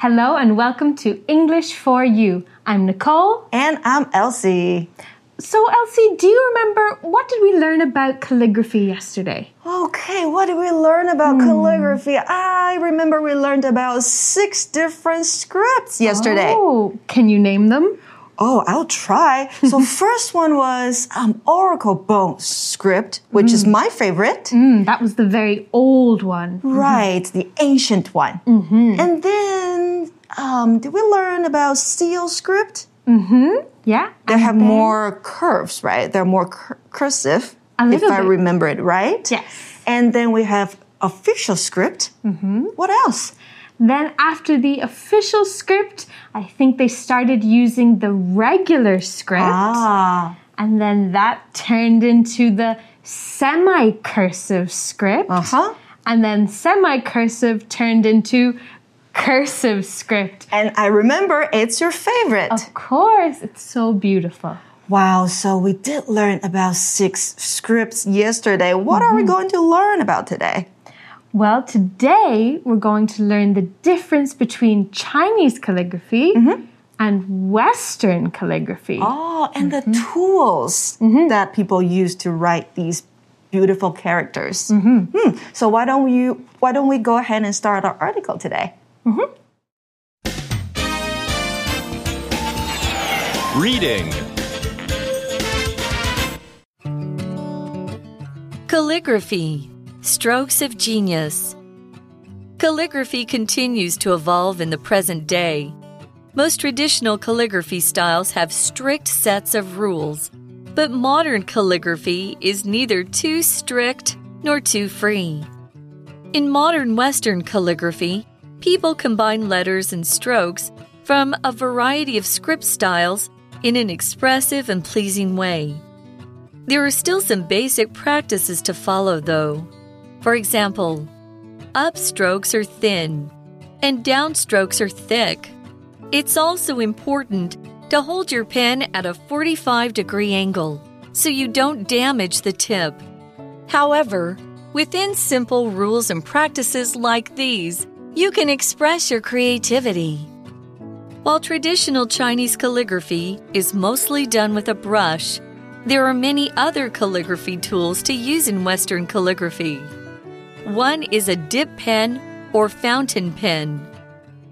Hello and welcome to English for You. I'm Nicole. And I'm Elsie. So, Elsie, do you remember what did we learn about calligraphy yesterday? Okay, what did we learn about Hmm. calligraphy? I remember we learned about six different scripts yesterday. Oh, can you name them? Oh, I'll try. So first one was um, Oracle Bone script, which is my favorite. Mm, that was the very old one. Right, the ancient one. And then, um, did we learn about Seal script? Yeah. They have more curves, right? They're more cur- cursive, if little I remember it right. Yes. And then we have official script. What else? Then, after the official script, I think they started using the regular script. Ah, And then that turned into the semi cursive script. uh huh. And then semi cursive turned into cursive script. And I remember it's your favorite. Of course, it's so beautiful. Wow, so we did learn about six scripts yesterday. What are we going to learn about today? Well, today we're going to learn the difference between Chinese calligraphy mm-hmm. and Western calligraphy. Oh, and the mm-hmm. tools mm-hmm. that people use to write these beautiful characters. Hmm. So why don't you why don't we go ahead and start our article today? Reading Calligraphy Strokes of Genius. Calligraphy continues to evolve in the present day. Most traditional calligraphy styles have strict sets of rules, but modern calligraphy is neither too strict nor too free. In modern Western calligraphy, people combine letters and strokes from a variety of script styles in an expressive and pleasing way. There are still some basic practices to follow, though. For example, upstrokes are thin and downstrokes are thick. It's also important to hold your pen at a 45 degree angle so you don't damage the tip. However, within simple rules and practices like these, you can express your creativity. While traditional Chinese calligraphy is mostly done with a brush, there are many other calligraphy tools to use in Western calligraphy. One is a dip pen or fountain pen.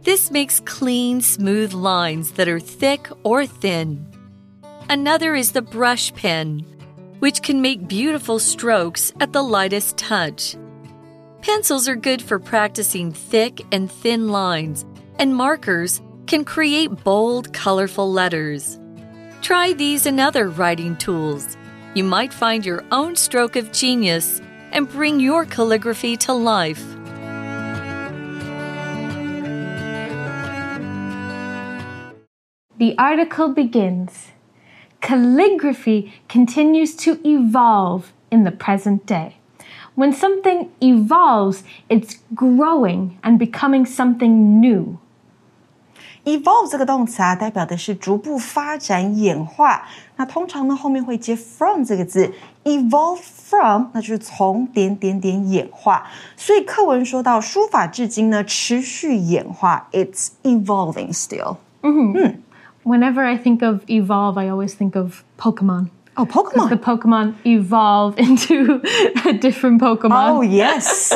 This makes clean, smooth lines that are thick or thin. Another is the brush pen, which can make beautiful strokes at the lightest touch. Pencils are good for practicing thick and thin lines, and markers can create bold, colorful letters. Try these and other writing tools. You might find your own stroke of genius and bring your calligraphy to life. The article begins Calligraphy continues to evolve in the present day. When something evolves, it's growing and becoming something new. Evolve 这个动词啊，代表的是逐步发展、演化。那通常呢，后面会接 from 这个字，evolve from，那就是从点点点演化。所以课文说到书法至今呢，持续演化，it's evolving still。嗯 Whenever I think of evolve, I always think of Pokemon. 哦 The，Pokemon The。Pokemon evolve into a different Pokemon. Oh yes.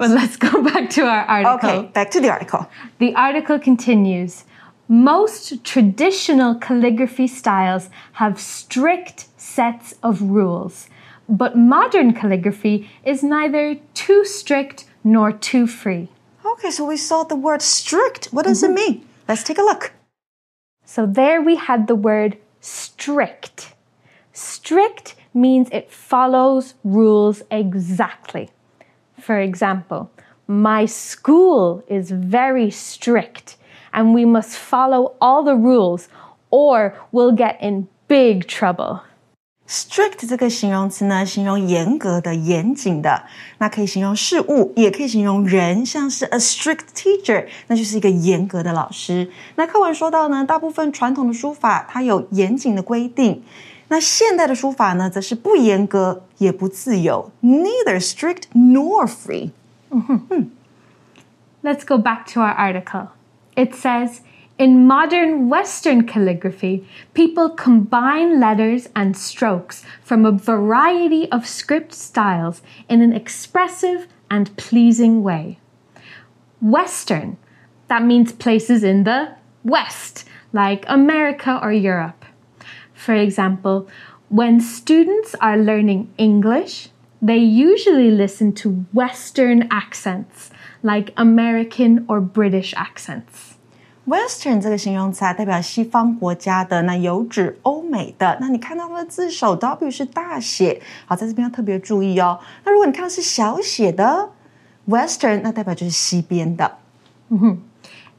But let's go back to our article. Okay, back to the article. The article continues Most traditional calligraphy styles have strict sets of rules, but modern calligraphy is neither too strict nor too free. Okay, so we saw the word strict. What does it mm-hmm. mean? Let's take a look. So there we had the word strict. Strict means it follows rules exactly For example, my school is very strict and we must follow all the rules or we'll get in big trouble. Strict 这个形容词呢，形容严格的、严谨的，那可以形容事物，也可以形容人，像是 a strict teacher，那就是一个严格的老师。那课文说到呢，大部分传统的书法它有严谨的规定， 那现代的书法呢，则是不严格也不自由，neither strict nor free。 Let's go back to our article. It says, in modern Western calligraphy, people combine letters and strokes from a variety of script styles in an expressive and pleasing way. Western, that means places in the West, like America or Europe. For example, when students are learning English, they usually listen to Western accents, like American or British accents. Western 这个形容词啊，代表西方国家的，那有指欧美的。那你看到它的字首 W 是大写，好，在这边要特别注意哦。那如果你看到是小写的 Western，那代表就是西边的。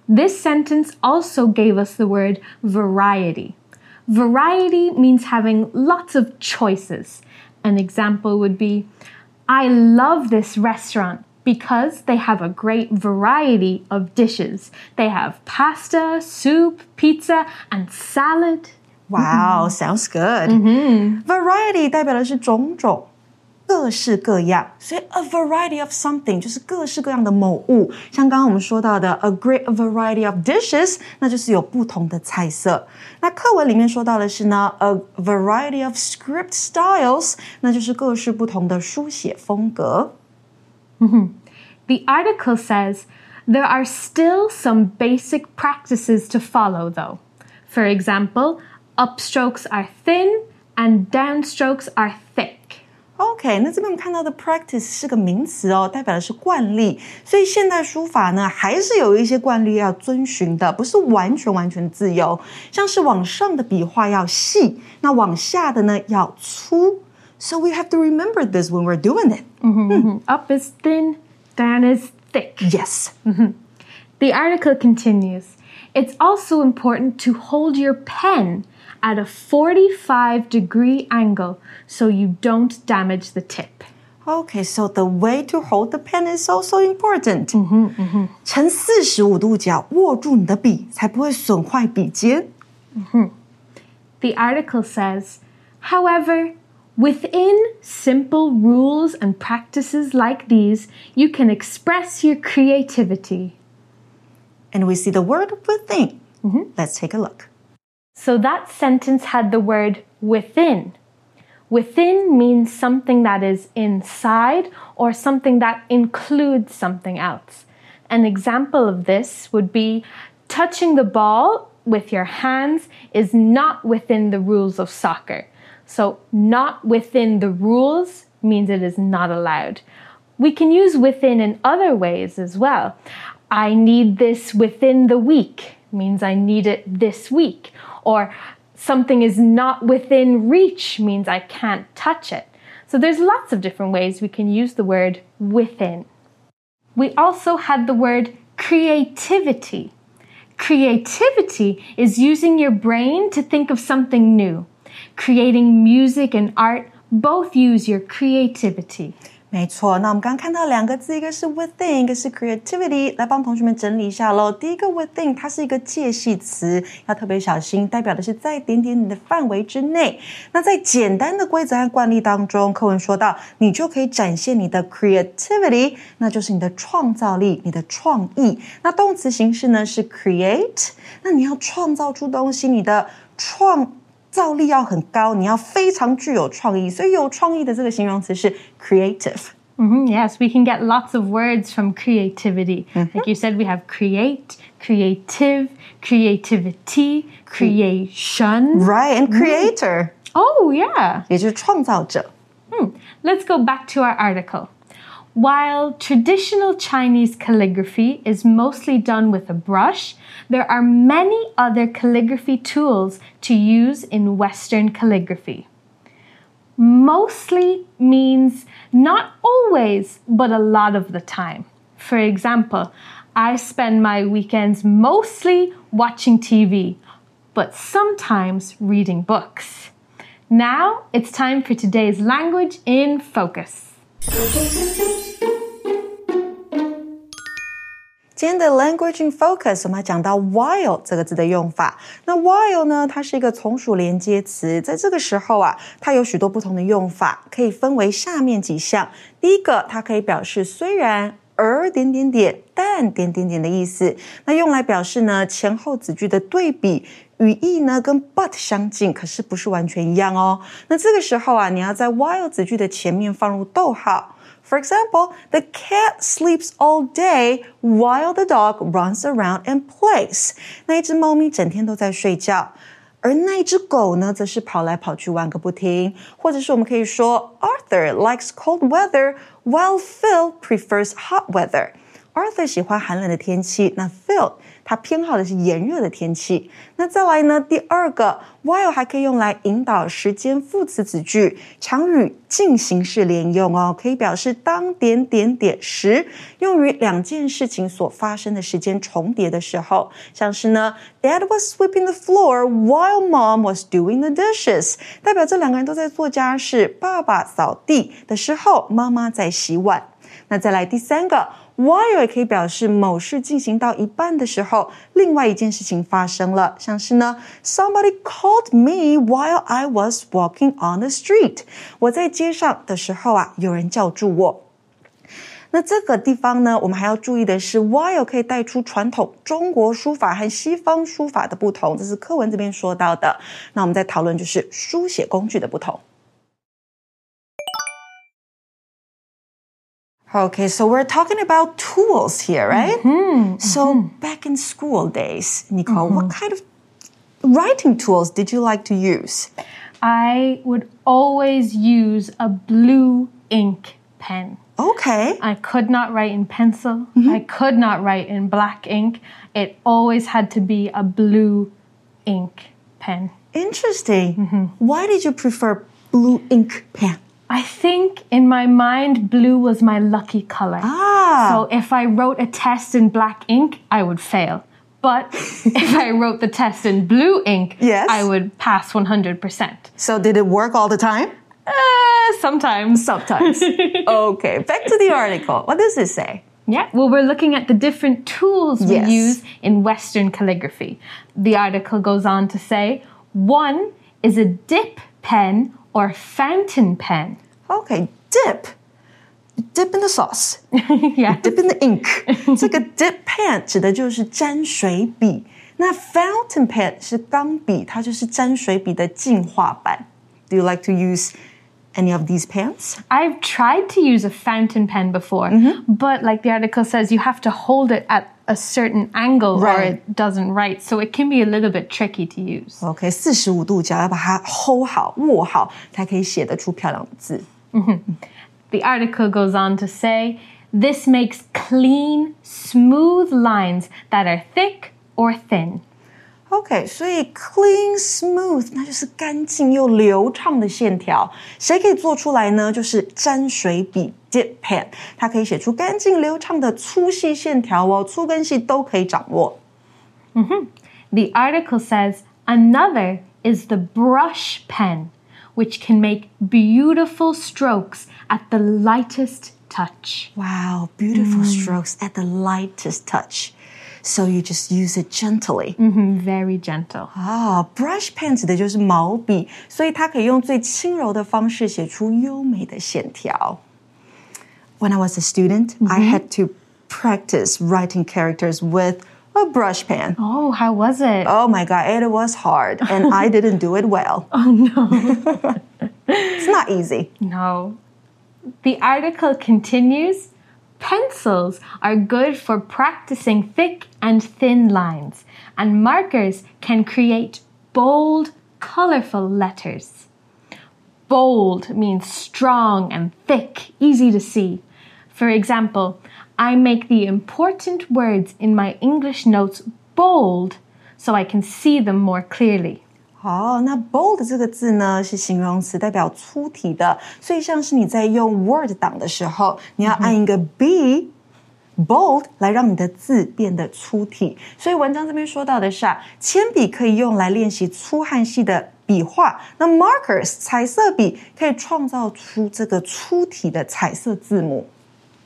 This sentence also gave us the word variety. Variety means having lots of choices. An example would be I love this restaurant because they have a great variety of dishes. They have pasta, soup, pizza, and salad. Wow, sounds good. Variety 代表的是种种。 各式各样，所以 a variety of something 就是各式各样的某物。像刚刚我们说到的 a great variety of dishes，那就是有不同的菜色。那课文里面说到的是呢，a variety of script styles，那就是各式不同的书写风格。The article says there are still some basic practices to follow, though. For example, upstrokes are thin and downstrokes are thick. OK，那这边我们看到的 practice 是个名词哦，代表的是惯例。所以现代书法呢，还是有一些惯例要遵循的，不是完全完全自由。像是往上的笔画要细，那往下的呢要粗。So we have to remember this when we're doing it. Mm -hmm. Up is thin, down is thick. Yes. The article continues It's also important to hold your pen at a 45 degree angle so you don't damage the tip. Okay, so the way to hold the pen is also important. 呈四十五度角握住你的笔，才不会损坏笔尖。The article says, however, Within simple rules and practices like these, you can express your creativity. And we see the word within. Mm-hmm. Let's take a look. So that sentence had the word within. Within means something that is inside or something that includes something else. An example of this would be touching the ball with your hands is not within the rules of soccer. So, not within the rules means it is not allowed. We can use within in other ways as well. I need this within the week means I need it this week. Or something is not within reach means I can't touch it. So there's lots of different ways we can use the word within. We also had the word creativity. Creativity is using your brain to think of something new creating music and art both use your creativity. 没错，那我们刚刚看到两个字，一个是 within，一个是 creativity，来帮同学们整理一下喽。第一个 within，它是一个介系词，要特别小心，代表的是在点点你的范围之内。那在简单的规则和惯例当中，课文说到，你就可以展现你的 creativity，那就是你的创造力、你的创意。那动词形式呢是 create，那你要创造出东西，你的创。造力要很高，你要非常具有创意，所以有创意的这个形容词是 creative。Mm -hmm, yes, we can get lots of words from creativity. Mm -hmm. Like you said, we have create, creative, creativity, creation. Right, and creator. Mm. Oh, yeah. 也就是创造者。Hmm. Let's go back to our article. While traditional Chinese calligraphy is mostly done with a brush, there are many other calligraphy tools to use in Western calligraphy. Mostly means not always, but a lot of the time. For example, I spend my weekends mostly watching TV, but sometimes reading books. Now it's time for today's language in focus. 今天的 language in focus，我们要讲到 while 这个字的用法。那 while 呢，它是一个从属连接词，在这个时候啊，它有许多不同的用法，可以分为下面几项。第一个，它可以表示虽然。而点点点，但点点点的意思。那用来表示呢前后子句的对比，语义呢跟 but 相近，可是不是完全一样哦。那这个时候啊，你要在 while 子句的前面放入逗号。For example, the cat sleeps all day while the dog runs around and plays. 那一只猫咪整天都在睡觉。而那一只狗呢，则是跑来跑去玩个不停，或者是我们可以说，Arthur likes cold weather while Phil prefers hot weather。 Arthur 喜欢寒冷的天气，那 Phil 他偏好的是炎热的天气。那再来呢？第二个，while 还可以用来引导时间副词子句，常与进行式连用哦，可以表示当点点点时，用于两件事情所发生的时间重叠的时候，像是呢，Dad was sweeping the floor while Mom was doing the dishes，代表这两个人都在做家事，爸爸扫地的时候，妈妈在洗碗。那再来第三个。While 也可以表示某事进行到一半的时候，另外一件事情发生了，像是呢，Somebody called me while I was walking on the street。我在街上的时候啊，有人叫住我。那这个地方呢，我们还要注意的是，while 可以带出传统中国书法和西方书法的不同，这是课文这边说到的。那我们在讨论就是书写工具的不同。Okay, so we're talking about tools here, right? Mm-hmm, so mm-hmm. back in school days, Nicole, what kind of writing tools did you like to use? I would always use a blue ink pen. Okay. I could not write in pencil. I could not write in black ink. It always had to be a blue ink pen. Interesting. Why did you prefer blue ink pen? I think in my mind, blue was my lucky color. Ah. So if I wrote a test in black ink, I would fail. But if I wrote the test in blue ink, Yes. I would pass 100%. So did it work all the time? Uh, sometimes. Sometimes. okay, back to the article. What does it say? Yeah, well, we're looking at the different tools we Yes. use in Western calligraphy. The article goes on to say one is a dip pen or fountain pen. Okay, dip. Dip in the sauce. yeah. dip in the ink 。这个 dip pen 指的就是沾水笔，那 fountain pen 是钢笔，它就是沾水笔的进化版。Do you like to use any of these pens? I've tried to use a fountain pen before, but like the article says, you have to hold it at a certain angle or Right. it doesn't write. So it can be a little bit tricky to use. OK，四十五度角要把它 hold 好、握好，才可以写得出漂亮的字。 The article goes on to say this makes clean, smooth lines that are thick or thin. OK，所以 clean smooth 那就是干净又流畅的线条，谁可以做出来呢？就是沾水笔 dip pen，它可以写出干净流畅的粗细线条哦，粗跟细都可以掌握。 The article says another is the brush pen, which can make beautiful strokes at the lightest touch. Wow, beautiful strokes at the lightest touch. So you just use it gently. Mhm, Very gentle. 啊、b r u s h pen 指的就是毛笔，所以它可以用最轻柔的方式写出优美的线条。When I was a student, I had to practice writing characters with a brush pen. Oh, how was it? Oh my god, it was hard, and I didn't do it well. Oh no. it's not easy. No. The article continues Pencils are good for practicing thick and thin lines, and markers can create bold, colorful letters. Bold means strong and thick, easy to see. For example, I make the important words in my English notes bold so I can see them more clearly. 哦，那 bold 这个字呢是形容词，代表粗体的，所以像是你在用 Word 档的时候，你要按一个 B。 bold 来让你的字变得粗体，所以文章这边说到的是啊，铅笔可以用来练习粗和细的笔画，那 markers 彩色笔可以创造出这个粗体的彩色字母。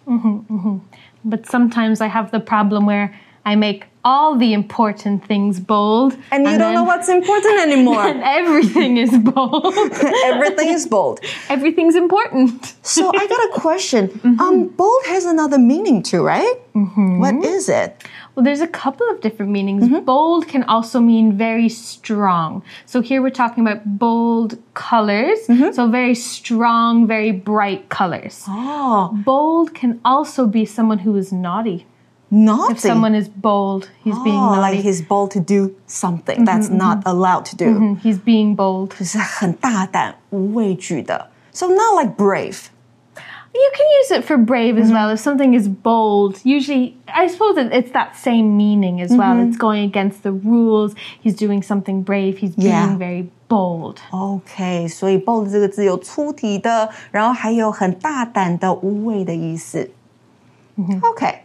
嗯哼嗯哼 But sometimes I have the problem where I make all the important things bold. And you don't know what's important anymore. And everything is bold. Everything is bold. Everything's important. So I got a question. Mm-hmm. Um, bold has another meaning too, right? Mm-hmm. What is it? Well, there's a couple of different meanings. Mm-hmm. Bold can also mean very strong. So here we're talking about bold colors. So very strong, very bright colors. Oh, Bold can also be someone who is naughty naughty. If someone is bold, he's being oh, like naughty. he's bold to do something that's not allowed to do. Mm, he's being bold. 就是很大胆、无畏惧的。So not like brave. You can use it for brave as well. If something is bold, usually, I suppose it, it's that same meaning as well. It's going against the rules. He's doing something brave. He's being Yeah. very bold. OK，所以 bold 这个字有粗体的，然后还有很大胆的、无畏的意思。OK，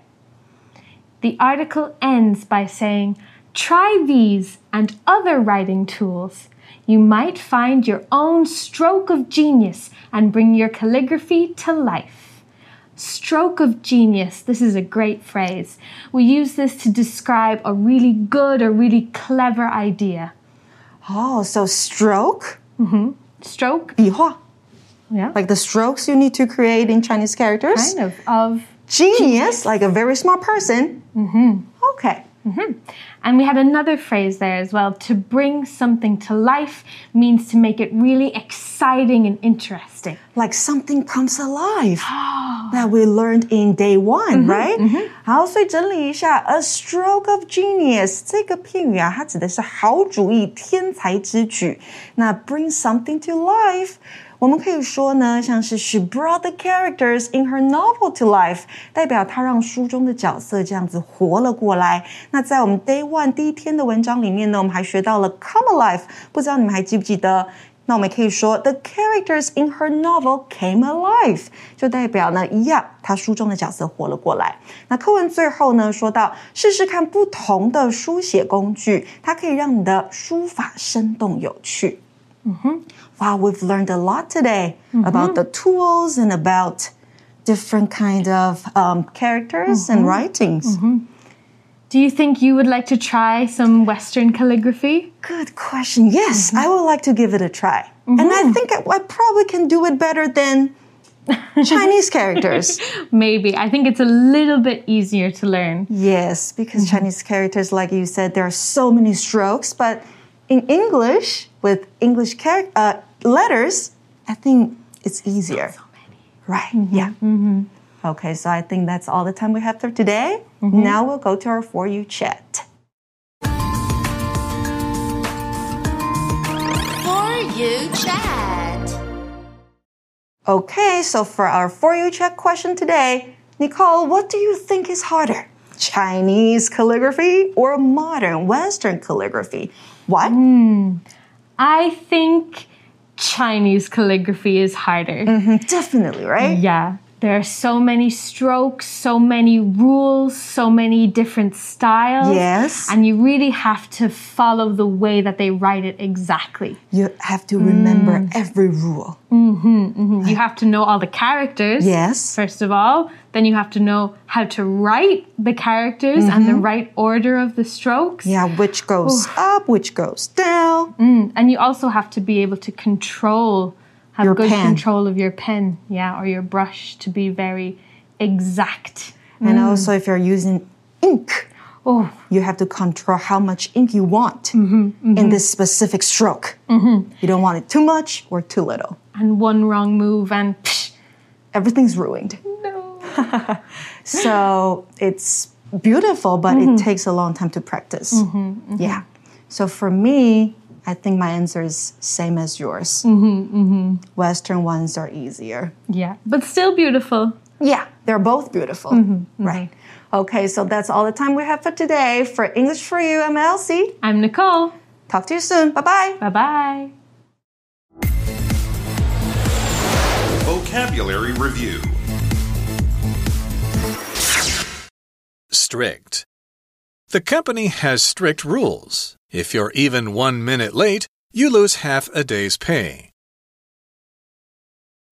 The article ends by saying, Try these and other writing tools. You might find your own stroke of genius and bring your calligraphy to life. Stroke of genius. This is a great phrase. We use this to describe a really good or really clever idea. Oh, so stroke Mm-hmm. Stroke, 笔画 yeah, like the strokes you need to create in Chinese characters. kind of of Genius, like a very smart person. Mm-hmm. Okay. And we had another phrase there as well. To bring something to life means to make it really exciting and interesting. like something comes alive that we learned in day one, right? 好，所以整理一下，a stroke of genius 这个片语啊，它指的是好主意、天才之举。那 bring something to life。 我们可以说呢，像是 she brought the characters in her novel to life，代表她让书中的角色这样子活了过来。那在我们 day one 第一天的文章里面呢，我们还学到了 come alive，不知道你们还记不记得？那我们可以说，the characters in her novel came alive，就代表呢，一样，她书中的角色活了过来。那课文最后呢，说到试试看不同的书写工具，它可以让你的书法生动有趣。Mm-hmm. Wow, we've learned a lot today mm-hmm. about the tools and about different kind of um, characters and mm-hmm. writings. Do you think you would like to try some Western calligraphy? Good question. Yes, I would like to give it a try. And I think I, I probably can do it better than Chinese characters. Maybe. I think it's a little bit easier to learn. Yes, because Chinese characters, like you said, there are so many strokes. But in English, with English char- uh, letters, I think it's easier. Right, mm-hmm. yeah. Mm-hmm. Okay, so I think that's all the time we have for today. Mm-hmm. Now we'll go to our For You chat. For you chat. Okay, so for our For You chat question today, Nicole, what do you think is harder? Chinese calligraphy or modern Western calligraphy? What? Hmm. I think Chinese calligraphy is harder. Mm-hmm. Definitely, right? Yeah. There are so many strokes, so many rules, so many different styles. Yes. And you really have to follow the way that they write it exactly. You have to remember mm. every rule. Mm-hmm, mm-hmm. You have to know all the characters. Yes. First of all, then you have to know how to write the characters and the mm-hmm. right order of the strokes. Yeah, which goes up, which goes down. Mm. And you also have to be able to control, have Your good pen. control of your pen, yeah, or your brush to be very exact. And mm. also, if you're using ink, Oh, you have to control how much ink you want mm-hmm, mm-hmm. in this specific stroke. Mm-hmm. You don't want it too much or too little. and one wrong move and psh, Everything's ruined. no. So it's beautiful, but it takes a long time to practice. Yeah. So for me, I think my answer is same as yours. Mm-hmm, mm-hmm. Western ones are easier. Yeah, but still beautiful. Yeah, they're both beautiful. Mm-hmm, right. Okay, so that's all the time we have for today. For English for You, I'm Elsie. I'm Nicole. Talk to you soon. Bye bye. Bye bye. Vocabulary Review Strict. The company has strict rules. If you're even one minute late, you lose half a day's pay.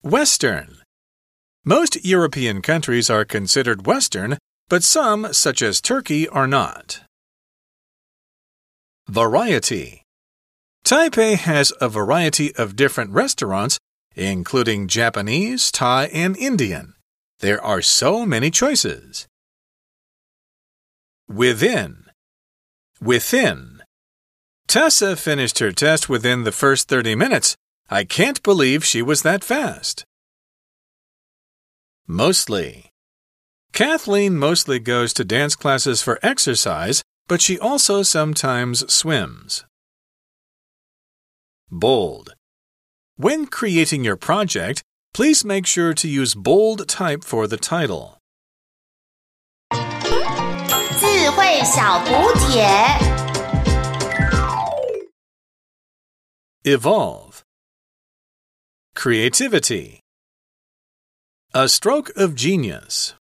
Western. Most European countries are considered Western, but some, such as Turkey, are not. Variety. Taipei has a variety of different restaurants, including Japanese, Thai, and Indian. There are so many choices. Within. Within. Tessa finished her test within the first 30 minutes. I can't believe she was that fast. Mostly. Kathleen mostly goes to dance classes for exercise but she also sometimes swims. Bold. When creating your project, please make sure to use bold type for the title. 智慧小补帖。 Evolve. Creativity. A stroke of genius.